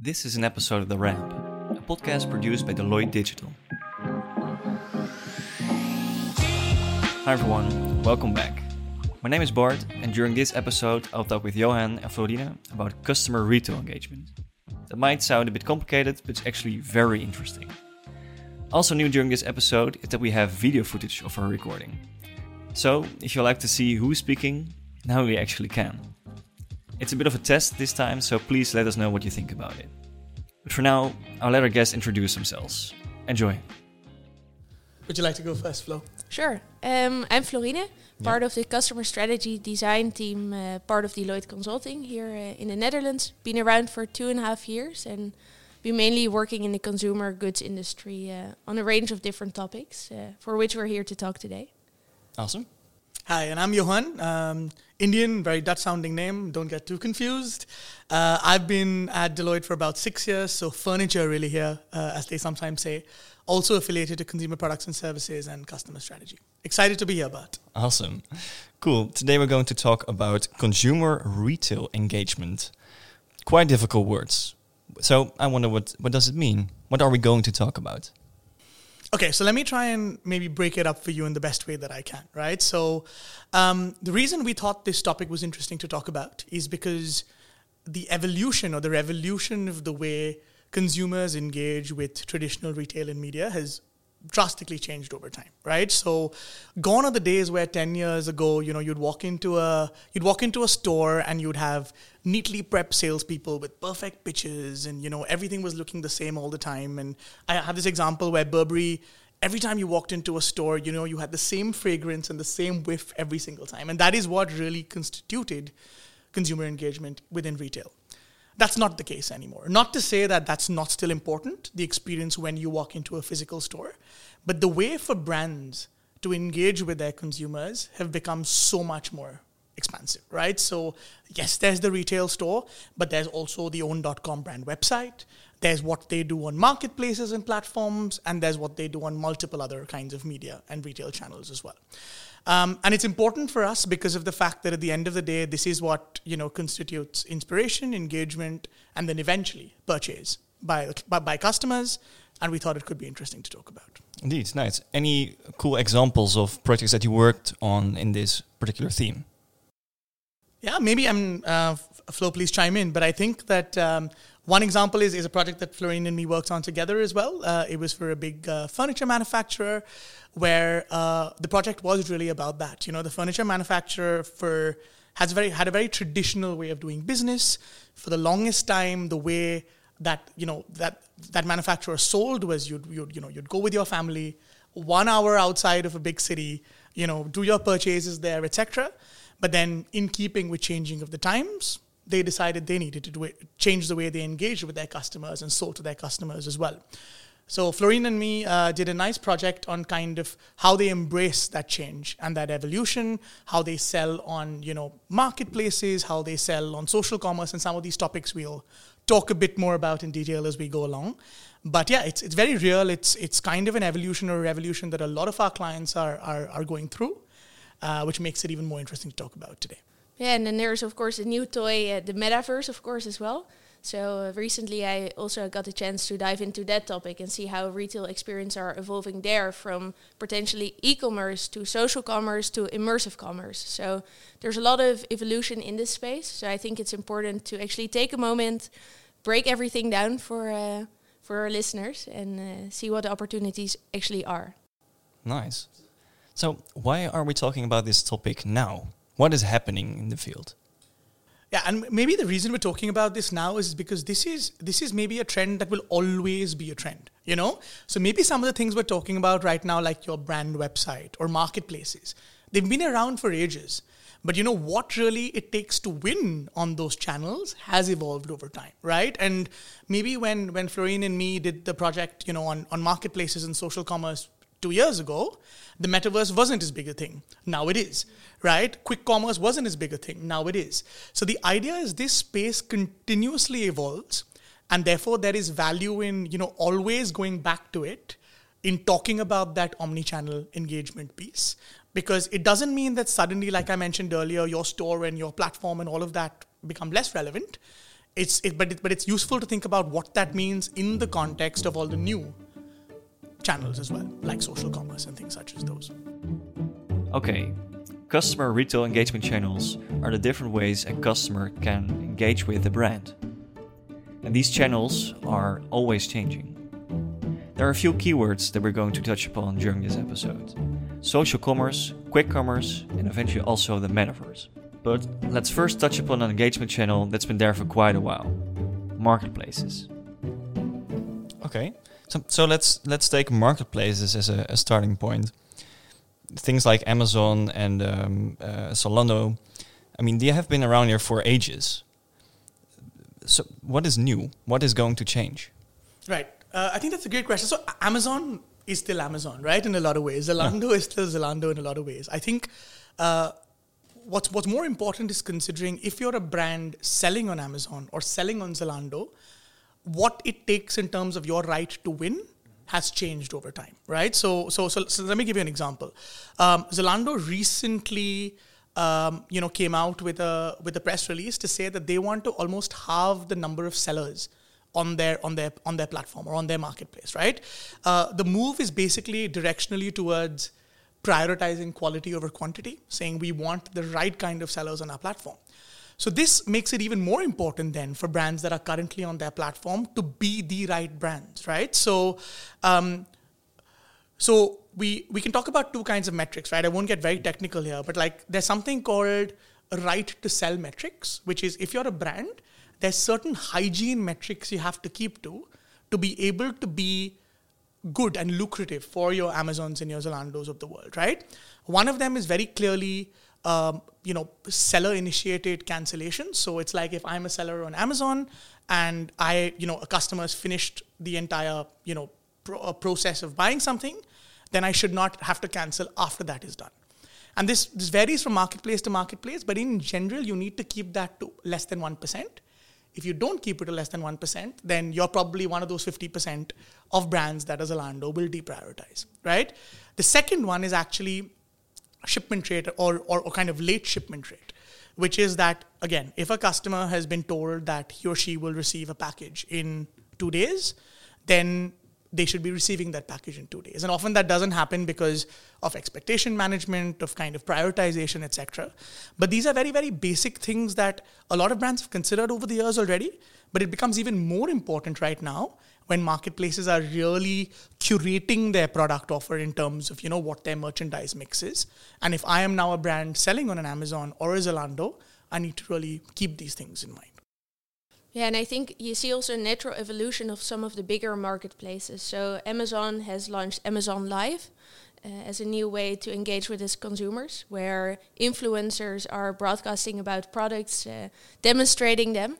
This is an episode of The Ramp, a podcast produced by Deloitte Digital. Hi everyone, welcome back. My name is Bart, and during this episode, I'll talk with Johann and Florina about customer retail engagement. That might sound a bit complicated, but it's actually very interesting. Also, new during this episode is that we have video footage of our recording. So, if you like to see who's speaking, now we actually can. It's a bit of a test this time, so please let us know what you think about it. But for now, I'll let our guests introduce themselves. Enjoy. Would you like to go first, Flo? Sure. Um, I'm Florine, part of the customer strategy design team, uh, part of Deloitte Consulting here uh, in the Netherlands. Been around for two and a half years and been mainly working in the consumer goods industry uh, on a range of different topics, uh, for which we're here to talk today. Awesome. Hi, and I'm Johann. Um, Indian, very Dutch sounding name, don't get too confused. Uh, I've been at Deloitte for about six years, so furniture really here, uh, as they sometimes say. Also affiliated to consumer products and services and customer strategy. Excited to be here, Bart. Awesome. Cool. Today we're going to talk about consumer retail engagement. Quite difficult words. So I wonder what, what does it mean? What are we going to talk about? Okay, so let me try and maybe break it up for you in the best way that I can, right? So, um, the reason we thought this topic was interesting to talk about is because the evolution or the revolution of the way consumers engage with traditional retail and media has drastically changed over time, right? So gone are the days where 10 years ago, you know, you'd walk into a you'd walk into a store and you'd have neatly prepped salespeople with perfect pitches and you know everything was looking the same all the time. And I have this example where Burberry every time you walked into a store, you know, you had the same fragrance and the same whiff every single time. And that is what really constituted consumer engagement within retail. That's not the case anymore. Not to say that that's not still important, the experience when you walk into a physical store, but the way for brands to engage with their consumers have become so much more expansive, right? So, yes, there's the retail store, but there's also the own.com brand website. There's what they do on marketplaces and platforms, and there's what they do on multiple other kinds of media and retail channels as well. Um, and it's important for us because of the fact that at the end of the day, this is what you know constitutes inspiration, engagement, and then eventually purchase by, by, by customers. And we thought it could be interesting to talk about. Indeed, nice. Any cool examples of projects that you worked on in this particular theme? Yeah, maybe I'm uh, Flo. Please chime in. But I think that um, one example is, is a project that Florine and me worked on together as well. Uh, it was for a big uh, furniture manufacturer, where uh, the project was really about that. You know, the furniture manufacturer for has very had a very traditional way of doing business. For the longest time, the way that you know that that manufacturer sold was you'd, you'd you know you'd go with your family one hour outside of a big city, you know, do your purchases there, etc. But then, in keeping with changing of the times, they decided they needed to do it, change the way they engaged with their customers and sold to their customers as well. So Florine and me uh, did a nice project on kind of how they embrace that change and that evolution, how they sell on you know marketplaces, how they sell on social commerce, and some of these topics we'll talk a bit more about in detail as we go along. But yeah, it's it's very real. It's it's kind of an evolution or revolution that a lot of our clients are are, are going through uh, which makes it even more interesting to talk about today. Yeah, and then there's of course a new toy, uh, the metaverse, of course, as well. So uh, recently, I also got a chance to dive into that topic and see how retail experience are evolving there, from potentially e-commerce to social commerce to immersive commerce. So there's a lot of evolution in this space. So I think it's important to actually take a moment, break everything down for uh, for our listeners, and uh, see what the opportunities actually are. Nice. So, why are we talking about this topic now? What is happening in the field? Yeah, and maybe the reason we're talking about this now is because this is this is maybe a trend that will always be a trend, you know? So maybe some of the things we're talking about right now like your brand website or marketplaces, they've been around for ages. But you know what really it takes to win on those channels has evolved over time, right? And maybe when when Florine and me did the project, you know, on, on marketplaces and social commerce two years ago, the metaverse wasn't as big a thing. Now it is, right? Quick commerce wasn't as big a thing. Now it is. So the idea is this space continuously evolves, and therefore there is value in you know always going back to it in talking about that omni-channel engagement piece because it doesn't mean that suddenly like i mentioned earlier your store and your platform and all of that become less relevant it's it, but it, but it's useful to think about what that means in the context of all the new channels as well, like social commerce and things such as those. Okay, customer retail engagement channels are the different ways a customer can engage with the brand. And these channels are always changing. There are a few keywords that we're going to touch upon during this episode social commerce, quick commerce, and eventually also the metaverse. But let's first touch upon an engagement channel that's been there for quite a while marketplaces. Okay, so, so let's let's take marketplaces as a, a starting point. Things like Amazon and um, uh, Zalando, I mean, they have been around here for ages. So, what is new? What is going to change? Right. Uh, I think that's a great question. So, Amazon is still Amazon, right? In a lot of ways, Zalando yeah. is still Zalando in a lot of ways. I think uh, what's what's more important is considering if you're a brand selling on Amazon or selling on Zalando, what it takes in terms of your right to win has changed over time, right? So, so, so, so let me give you an example. Um, Zalando recently, um, you know, came out with a with a press release to say that they want to almost halve the number of sellers on their on their on their platform or on their marketplace, right? Uh, the move is basically directionally towards prioritizing quality over quantity, saying we want the right kind of sellers on our platform. So this makes it even more important then for brands that are currently on their platform to be the right brands, right? So, um, so we we can talk about two kinds of metrics, right? I won't get very technical here, but like there's something called right to sell metrics, which is if you're a brand, there's certain hygiene metrics you have to keep to to be able to be good and lucrative for your Amazons and your Zalandos of the world, right? One of them is very clearly, um, you know, seller initiated cancellation. So it's like if I'm a seller on Amazon and I, you know, a customer has finished the entire, you know, pro- uh, process of buying something, then I should not have to cancel after that is done. And this, this varies from marketplace to marketplace, but in general, you need to keep that to less than 1%. If you don't keep it to less than 1%, then you're probably one of those 50% of brands that as a Zalando will deprioritize, right? The second one is actually shipment rate or, or, or kind of late shipment rate, which is that, again, if a customer has been told that he or she will receive a package in two days, then they should be receiving that package in two days. And often that doesn't happen because of expectation management, of kind of prioritization, etc. But these are very, very basic things that a lot of brands have considered over the years already. But it becomes even more important right now when marketplaces are really curating their product offer in terms of you know what their merchandise mix is. And if I am now a brand selling on an Amazon or a Zalando, I need to really keep these things in mind. Yeah, and I think you see also a natural evolution of some of the bigger marketplaces. So Amazon has launched Amazon Live uh, as a new way to engage with its consumers, where influencers are broadcasting about products, uh, demonstrating them.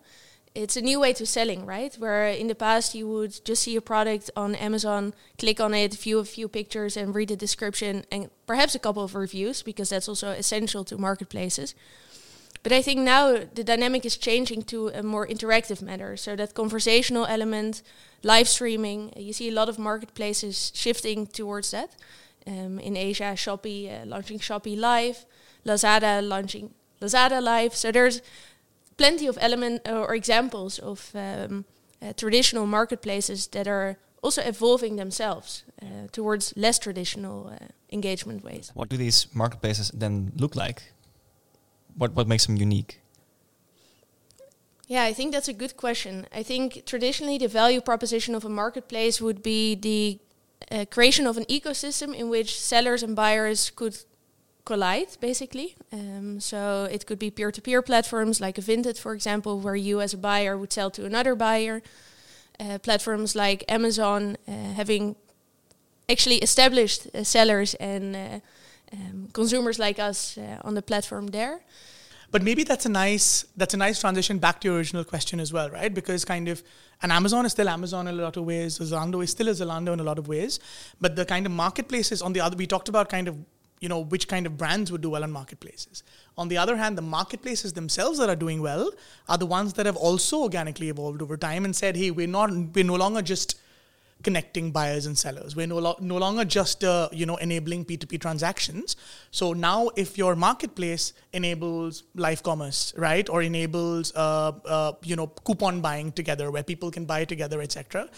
It's a new way to selling, right? Where in the past you would just see a product on Amazon, click on it, view a few pictures, and read the description, and perhaps a couple of reviews, because that's also essential to marketplaces. But I think now the dynamic is changing to a more interactive manner. So that conversational element, live streaming, you see a lot of marketplaces shifting towards that. Um, in Asia, Shopee uh, launching Shopee Live, Lazada launching Lazada Live. So there's plenty of element uh, or examples of um, uh, traditional marketplaces that are also evolving themselves uh, towards less traditional uh, engagement ways. What do these marketplaces then look like? what what makes them unique? Yeah, I think that's a good question. I think traditionally the value proposition of a marketplace would be the uh, creation of an ecosystem in which sellers and buyers could collide, basically. Um, so it could be peer-to-peer platforms like Vinted, for example, where you as a buyer would sell to another buyer. Uh, platforms like Amazon uh, having actually established uh, sellers and uh, um, consumers like us uh, on the platform there. But maybe that's a nice that's a nice transition back to your original question as well, right? Because kind of and Amazon is still Amazon in a lot of ways, Zalando is still a Zalando in a lot of ways, but the kind of marketplaces on the other we talked about kind of you know which kind of brands would do well on marketplaces. On the other hand, the marketplaces themselves that are doing well are the ones that have also organically evolved over time and said, hey, we're not we're no longer just connecting buyers and sellers. We're no, lo- no longer just uh, you know enabling P2P transactions. So now, if your marketplace enables live commerce, right, or enables uh, uh, you know coupon buying together, where people can buy together, etc.,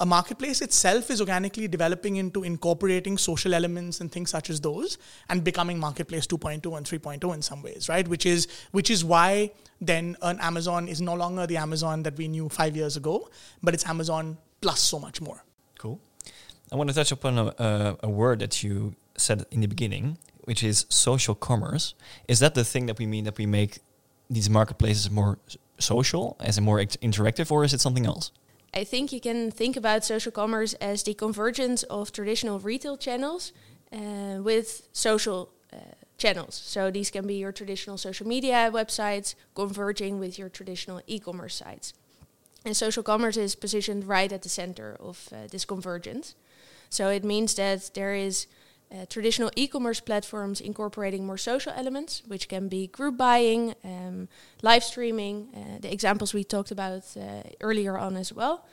a marketplace itself is organically developing into incorporating social elements and things such as those, and becoming marketplace 2.2 and 3.0 in some ways, right? Which is which is why then an Amazon is no longer the Amazon that we knew five years ago, but it's Amazon plus so much more. Cool. I want to touch upon a, a, a word that you said in the beginning, which is social commerce. Is that the thing that we mean that we make these marketplaces more social, as a more interactive, or is it something else? I think you can think about social commerce as the convergence of traditional retail channels uh, with social uh, channels. So these can be your traditional social media websites converging with your traditional e-commerce sites. And social commerce is positioned right at the center of uh, this convergence. So it means that there is uh, traditional e-commerce platforms incorporating more social elements, which can be group buying, um, live streaming, uh, the examples we talked about uh, earlier on as well.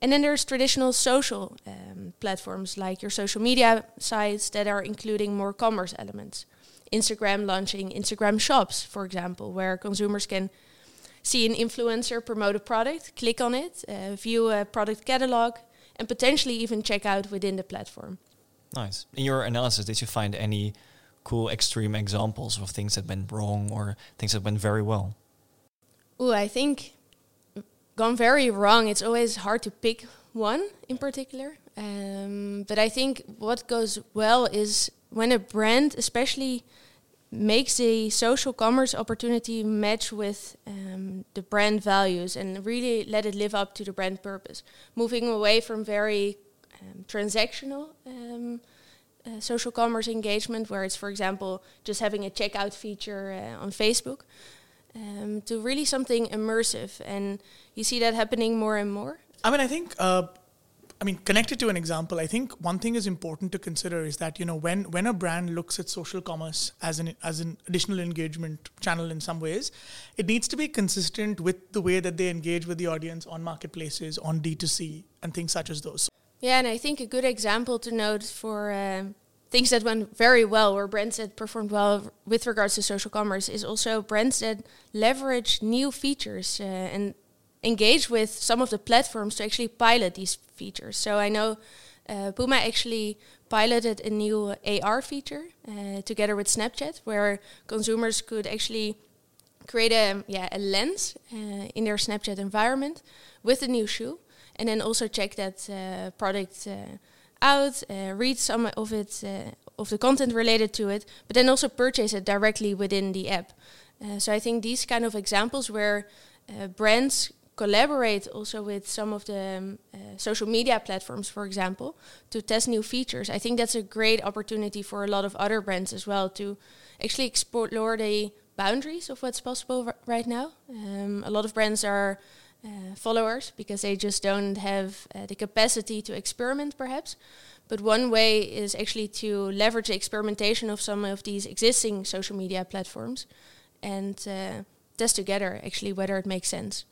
And then there's traditional social um, platforms like your social media sites that are including more commerce elements. Instagram launching Instagram shops, for example, where consumers can see an influencer promote a product, click on it, uh, view a product catalog, and potentially even check out within the platform. Nice. In your analysis, did you find any cool extreme examples of things that went wrong or things that went very well? Oh, I think gone very wrong. It's always hard to pick one in particular. Um, but I think what goes well is when a brand, especially makes a social commerce opportunity match with um, the brand values and really let it live up to the brand purpose. Moving away from very um, transactional um, uh, social commerce engagement, where it's, for example, just having a checkout feature uh, on Facebook, um, to really something immersive. And you see that happening more and more. I mean, I think. Uh I mean, connected to an example, I think one thing is important to consider is that you know when when a brand looks at social commerce as an as an additional engagement channel in some ways, it needs to be consistent with the way that they engage with the audience on marketplaces, on D2C, and things such as those. Yeah, and I think a good example to note for uh, things that went very well or brands that performed well with regards to social commerce is also brands that leverage new features uh, and engage with some of the platforms to actually pilot these features. So I know uh, Puma actually piloted a new AR feature uh, together with Snapchat, where consumers could actually create a yeah a lens uh, in their Snapchat environment with the new shoe, and then also check that uh, product uh, out, uh, read some of it of the content related to it, but then also purchase it directly within the app. so I think these kind of examples where brands collaborate also with some of the um, uh, social media platforms, for example, to test new features. I think that's a great opportunity for a lot of other brands as well to actually explore the boundaries of what's possible right now. Um, a lot of brands are uh, followers because they just don't have uh, the capacity to experiment, perhaps. But one way is actually to leverage the experimentation of some of these existing social media platforms and uh, test together actually whether it makes sense.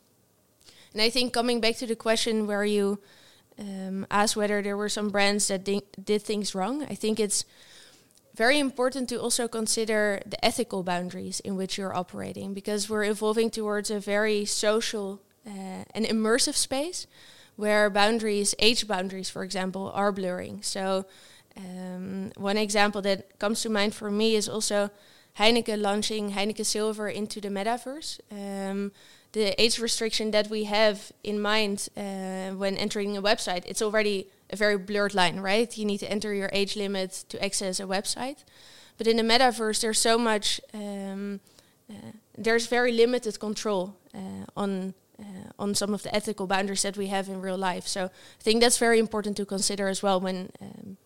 And I think coming back to the question where you um, asked whether there were some brands that did things wrong, I think it's very important to also consider the ethical boundaries in which you're operating because we're evolving towards a very social uh, and immersive space where boundaries, age boundaries, for example, are blurring. So, um, one example that comes to mind for me is also Heineken launching Heineken Silver into the metaverse. Um, the age restriction that we have in mind uh, when entering a website, it's already a very blurred line, right? You need to enter your age limit to access a website. But in the metaverse, there's so much, um, uh, there's very limited control uh, on uh, on some of the ethical boundaries that we have in real life. So I think that's very important to consider as well when um,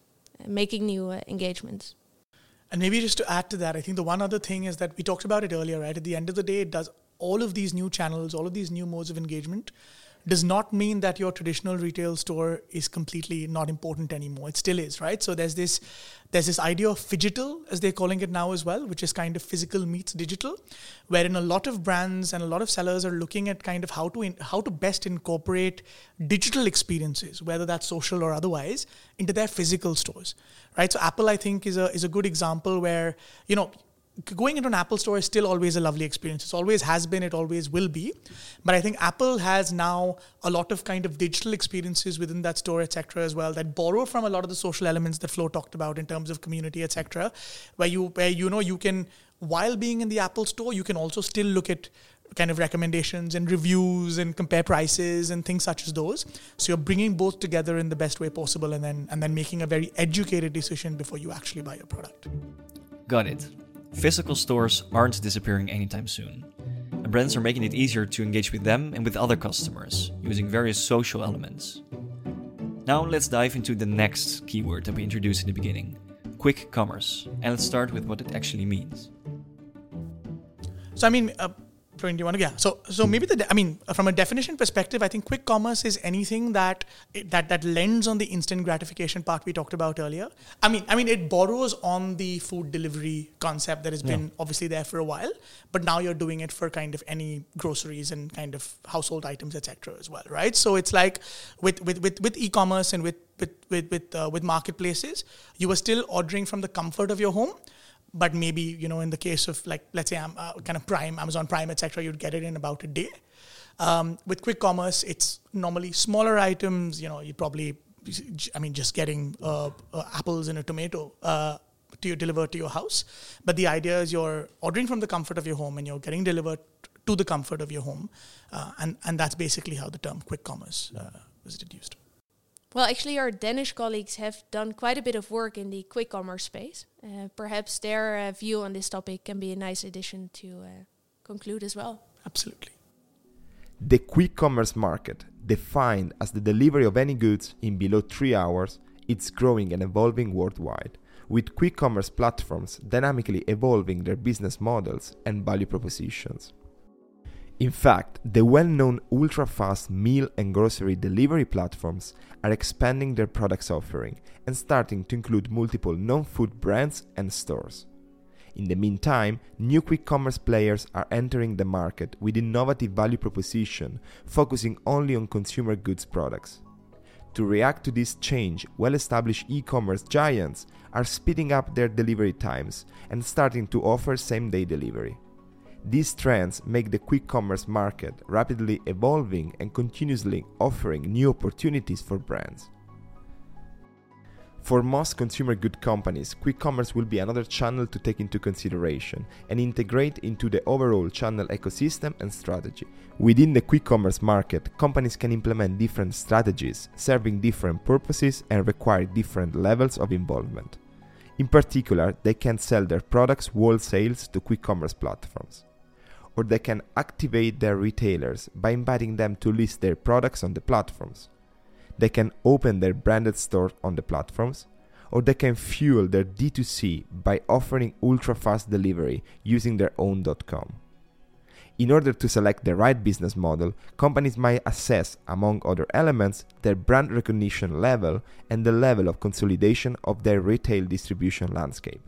making new uh, engagements. And maybe just to add to that, I think the one other thing is that we talked about it earlier, right? At the end of the day, it does all of these new channels, all of these new modes of engagement does not mean that your traditional retail store is completely not important anymore. It still is, right? So there's this there's this idea of phygital, as they're calling it now as well, which is kind of physical meets digital, wherein a lot of brands and a lot of sellers are looking at kind of how to in, how to best incorporate digital experiences, whether that's social or otherwise, into their physical stores, right? So Apple, I think, is a is a good example where you know going into an Apple store is still always a lovely experience. It always has been, it always will be. But I think Apple has now a lot of kind of digital experiences within that store, etc., as well, that borrow from a lot of the social elements that Flo talked about in terms of community, etc., where you where you know you can while being in the Apple store, you can also still look at kind of recommendations and reviews and compare prices and things such as those. So you're bringing both together in the best way possible and then and then making a very educated decision before you actually buy your product. Got it. Physical stores aren't disappearing anytime soon. And brands are making it easier to engage with them and with other customers using various social elements. Now let's dive into the next keyword that we introduced in the beginning quick commerce. And let's start with what it actually means. So, I mean, uh, do you want to? Yeah. So, so maybe the. De- I mean, from a definition perspective, I think quick commerce is anything that that that lends on the instant gratification part we talked about earlier. I mean, I mean, it borrows on the food delivery concept that has been yeah. obviously there for a while, but now you're doing it for kind of any groceries and kind of household items, etc. as well, right? So it's like with with with, with e-commerce and with with with with, uh, with marketplaces, you are still ordering from the comfort of your home but maybe you know in the case of like let's say I'm uh, kind of Prime, Amazon Prime, etc., you'd get it in about a day. Um, with quick commerce, it's normally smaller items. You know, you probably, I mean, just getting uh, uh, apples and a tomato uh, to you delivered to your house. But the idea is you're ordering from the comfort of your home and you're getting delivered to the comfort of your home, uh, and and that's basically how the term quick commerce uh, was deduced. Well, actually, our Danish colleagues have done quite a bit of work in the quick commerce space. Uh, perhaps their uh, view on this topic can be a nice addition to uh, conclude as well. Absolutely. The quick commerce market, defined as the delivery of any goods in below three hours, it's growing and evolving worldwide, with quick commerce platforms dynamically evolving their business models and value propositions. In fact, the well known ultra fast meal and grocery delivery platforms are expanding their products offering and starting to include multiple non food brands and stores. In the meantime, new quick commerce players are entering the market with innovative value proposition focusing only on consumer goods products. To react to this change, well established e commerce giants are speeding up their delivery times and starting to offer same day delivery. These trends make the quick commerce market rapidly evolving and continuously offering new opportunities for brands. For most consumer good companies, quick commerce will be another channel to take into consideration and integrate into the overall channel ecosystem and strategy. Within the quick commerce market, companies can implement different strategies, serving different purposes and require different levels of involvement. In particular, they can sell their products wholesale to quick commerce platforms or they can activate their retailers by inviting them to list their products on the platforms. They can open their branded store on the platforms, or they can fuel their D2C by offering ultra fast delivery using their own .com. In order to select the right business model, companies might assess, among other elements, their brand recognition level and the level of consolidation of their retail distribution landscape.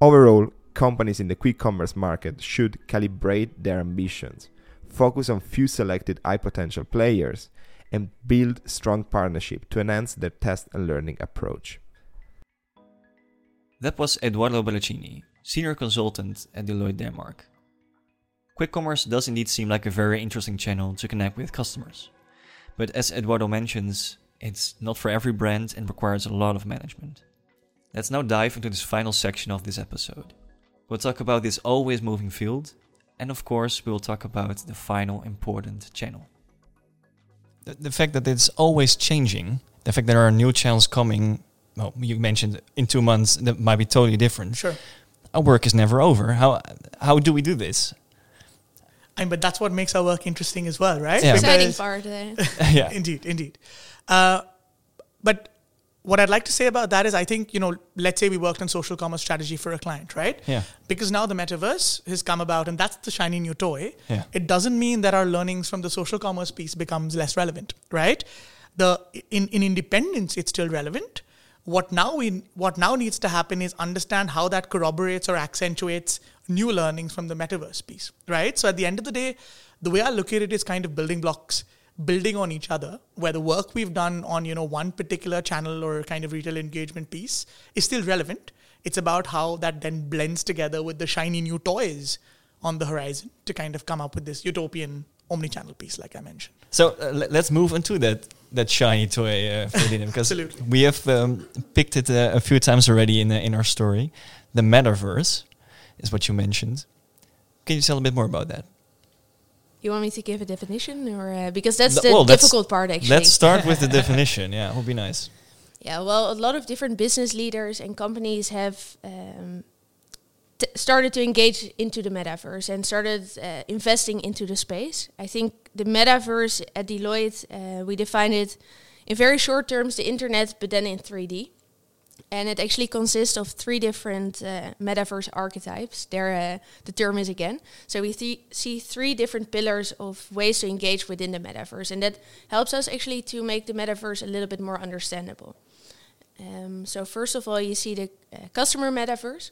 Overall, companies in the quick commerce market should calibrate their ambitions, focus on few selected high potential players, and build strong partnership to enhance their test and learning approach. That was Edoardo Braccini, senior consultant at Deloitte Denmark. Quick commerce does indeed seem like a very interesting channel to connect with customers. But as Eduardo mentions, it's not for every brand and requires a lot of management. Let's now dive into this final section of this episode. We'll talk about this always moving field, and of course, we'll talk about the final important channel. The, the fact that it's always changing, the fact there are new channels coming, well, you mentioned in two months that might be totally different. Sure. Our work is never over. How how do we do this? I mean, but that's what makes our work interesting as well, right? Yeah. Exciting part. Eh? yeah. Indeed, indeed. Uh, but what I'd like to say about that is I think, you know, let's say we worked on social commerce strategy for a client, right? Yeah. Because now the metaverse has come about and that's the shiny new toy. Yeah. It doesn't mean that our learnings from the social commerce piece becomes less relevant, right? The in, in independence it's still relevant. What now we what now needs to happen is understand how that corroborates or accentuates new learnings from the metaverse piece, right? So at the end of the day, the way I look at it is kind of building blocks building on each other where the work we've done on you know one particular channel or kind of retail engagement piece is still relevant it's about how that then blends together with the shiny new toys on the horizon to kind of come up with this utopian omni-channel piece like i mentioned So uh, le- let's move into that that shiny toy, uh, Ferdinand, because we have um, picked it uh, a few times already in uh, in our story. The metaverse is what you mentioned. Can you tell a bit more about that? You want me to give a definition, or uh, because that's Th- the well, difficult part actually. Let's start with the definition. Yeah, it would be nice. Yeah, well, a lot of different business leaders and companies have um, t- started to engage into the metaverse and started uh, investing into the space. I think the metaverse at Deloitte, uh, we define it in very short terms, the internet, but then in 3D. And it actually consists of three different uh, metaverse archetypes. There, uh, the term is again. So we th- see three different pillars of ways to engage within the metaverse, and that helps us actually to make the metaverse a little bit more understandable. Um, so first of all, you see the uh, customer metaverse,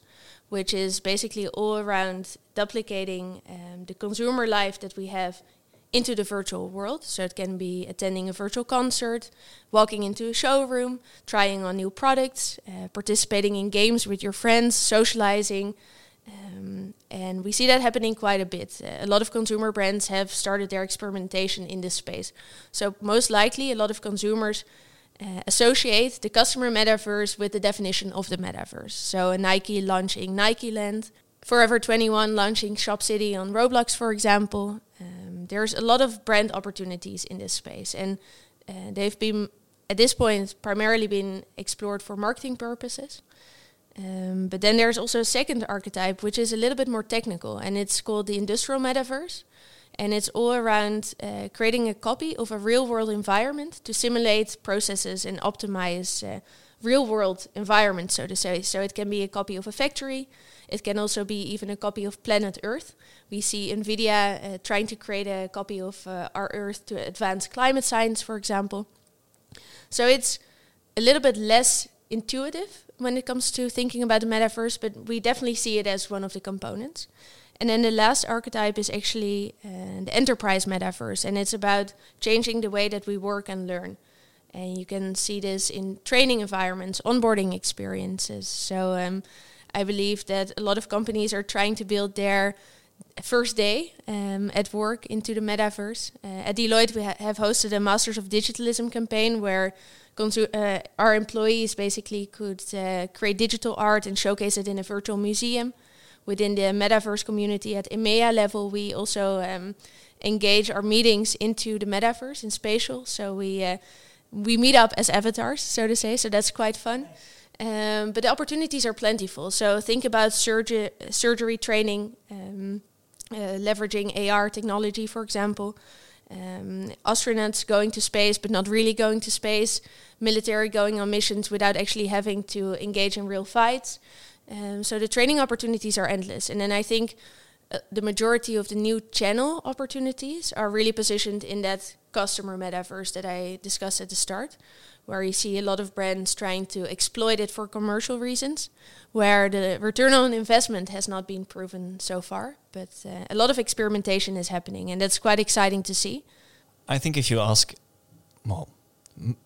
which is basically all around duplicating um, the consumer life that we have into the virtual world. So it can be attending a virtual concert, walking into a showroom, trying on new products, uh, participating in games with your friends, socializing. Um, and we see that happening quite a bit. Uh, a lot of consumer brands have started their experimentation in this space. So most likely, a lot of consumers uh, associate the customer metaverse with the definition of the metaverse. So a Nike launching Nike Land, Forever 21 launching Shop City on Roblox, for example. Um, there's a lot of brand opportunities in this space, and uh, they've been at this point primarily been explored for marketing purposes. Um, but then there's also a second archetype, which is a little bit more technical, and it's called the industrial metaverse. And it's all around uh, creating a copy of a real world environment to simulate processes and optimize uh, real world environment, so to say. So it can be a copy of a factory, it can also be even a copy of planet Earth. We see NVIDIA uh, trying to create a copy of uh, our Earth to advance climate science, for example. So it's a little bit less intuitive when it comes to thinking about the metaverse, but we definitely see it as one of the components. And then the last archetype is actually uh, the enterprise metaverse, and it's about changing the way that we work and learn. And you can see this in training environments, onboarding experiences. So um, I believe that a lot of companies are trying to build their first day um, at work into the metaverse. Uh, at Deloitte, we ha- have hosted a Masters of Digitalism campaign where uh, our employees basically could uh, create digital art and showcase it in a virtual museum. Within the metaverse community at EMEA level, we also um, engage our meetings into the metaverse in spatial. So we uh, we meet up as avatars, so to say. So that's quite fun. Um, but the opportunities are plentiful. So think about surgery, surgery training, um, uh, leveraging AR technology, for example. Um, astronauts going to space, but not really going to space. Military going on missions without actually having to engage in real fights. Um, so the training opportunities are endless. And then I think uh, the majority of the new channel opportunities are really positioned in that customer metaverse that I discussed at the start, where you see a lot of brands trying to exploit it for commercial reasons, where the return on investment has not been proven so far. But uh, a lot of experimentation is happening, and that's quite exciting to see. I think if you ask, well,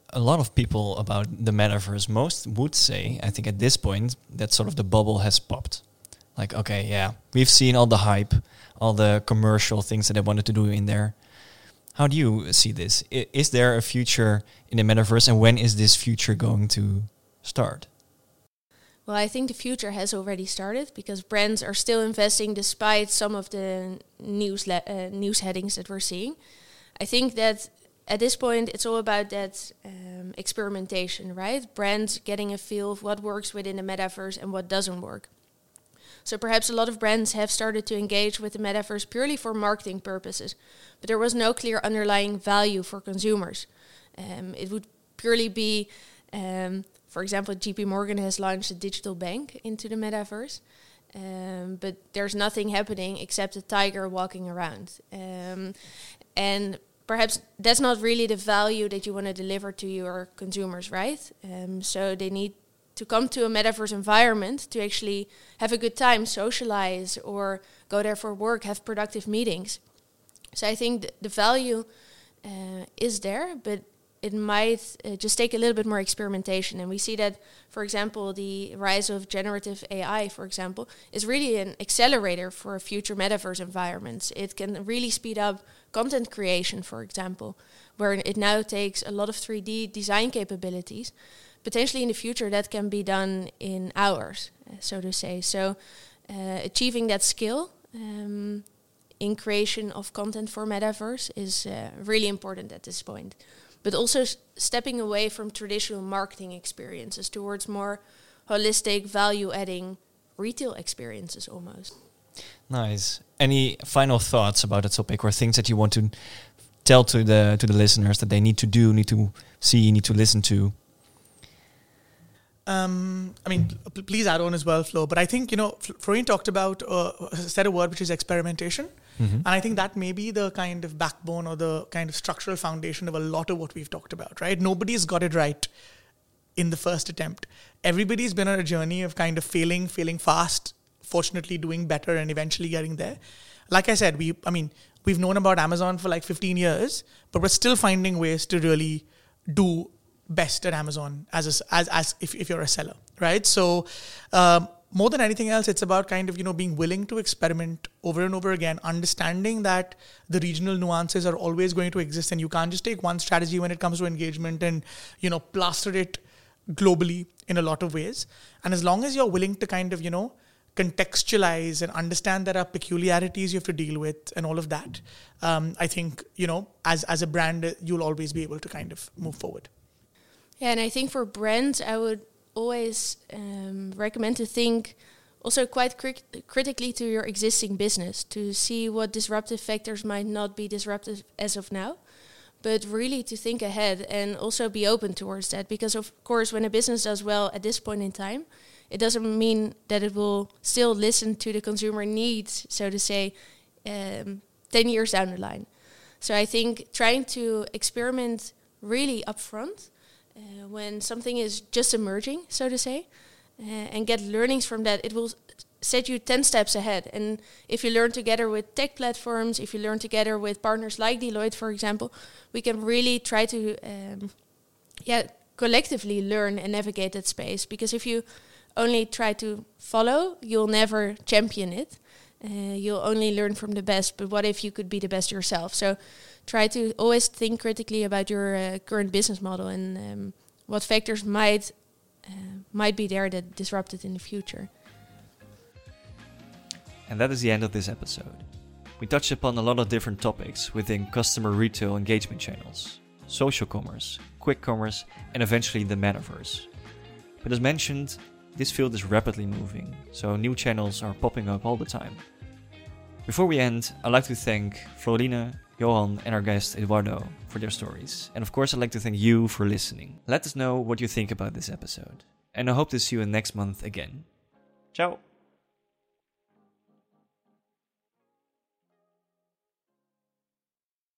a lot of people about the metaverse, most would say, I think at this point, that sort of the bubble has popped. Like, okay, yeah, we've seen all the hype, all the commercial things that they wanted to do in there. How do you see this? I- Is there a future in the metaverse, and when is this future going to start? Well, I think the future has already started because brands are still investing despite some of the news uh, news headings that we're seeing. I think that at this point it's all about that um, experimentation, right? Brands getting a feel of what works within the metaverse and what doesn't work. So perhaps a lot of brands have started to engage with the metaverse purely for marketing purposes, but there was no clear underlying value for consumers. Um, it would purely be Um, for example, JP Morgan has launched a digital bank into the metaverse. Um, but there's nothing happening except a tiger walking around. Um, and perhaps that's not really the value that you want to deliver to your consumers, right? Um, so they need to come to a metaverse environment to actually have a good time, socialize, or go there for work, have productive meetings. So I think th- the value uh, is there, but it might uh, just take a little bit more experimentation. And we see that, for example, the rise of generative AI, for example, is really an accelerator for future metaverse environments. It can really speed up content creation, for example, where it now takes a lot of 3D design capabilities. Potentially in the future, that can be done in hours, so to say. So, uh, achieving that skill um, in creation of content for metaverse is uh, really important at this point but also stepping away from traditional marketing experiences towards more holistic, value adding retail experiences almost. Nice. Any final thoughts about the topic or things that you want to tell to the to the listeners that they need to do, need to see, need to listen to? Um, I mean, please add on as well, Flo. But I think you know, Florine talked about uh, said a word which is experimentation. Mm-hmm. And I think that may be the kind of backbone or the kind of structural foundation of a lot of what we've talked about, right? Nobody's got it right in the first attempt. Everybody's been on a journey of kind of failing, failing fast, fortunately doing better and eventually getting there. Like I said, we I mean, we've known about Amazon for like 15 years, but we're still finding ways to really do best at Amazon as a, as as if, if you're a seller, right? So um, more than anything else, it's about kind of, you know, being willing to experiment over and over again, understanding that the regional nuances are always going to exist and you can't just take one strategy when it comes to engagement and, you know, plaster it globally in a lot of ways. And as long as you're willing to kind of, you know, contextualize and understand there are peculiarities you have to deal with and all of that, um, I think, you know, as, as a brand, you'll always be able to kind of move forward. Yeah, and I think for brands, I would always um, recommend to think also quite cri- critically to your existing business to see what disruptive factors might not be disruptive as of now but really to think ahead and also be open towards that because of course when a business does well at this point in time it doesn't mean that it will still listen to the consumer needs so to say um, 10 years down the line. So i think trying to experiment really upfront uh, when something is just emerging, so to say, uh, and get learnings from that, it will set you 10 steps ahead. And if you learn together with tech platforms, if you learn together with partners like Deloitte, for example, we can really try to, um, yeah, collectively learn and navigate that space. Because if you only try to follow, you'll never champion it. Uh, you'll only learn from the best. But what if you could be the best yourself? So try to always think critically about your uh, current business model and um, what factors might uh, might be there that disrupt it in the future. And that is the end of this episode. We touched upon a lot of different topics within customer retail engagement channels, social commerce, quick commerce, and eventually the metaverse. But as mentioned, this field is rapidly moving, so new channels are popping up all the time. Before we end, I'd like to thank Florina, Johan, and our guest Edoardo for their stories. And of course, I'd like to thank you for listening. Let us know what you think about this episode. And I hope to see you next month again. Ciao!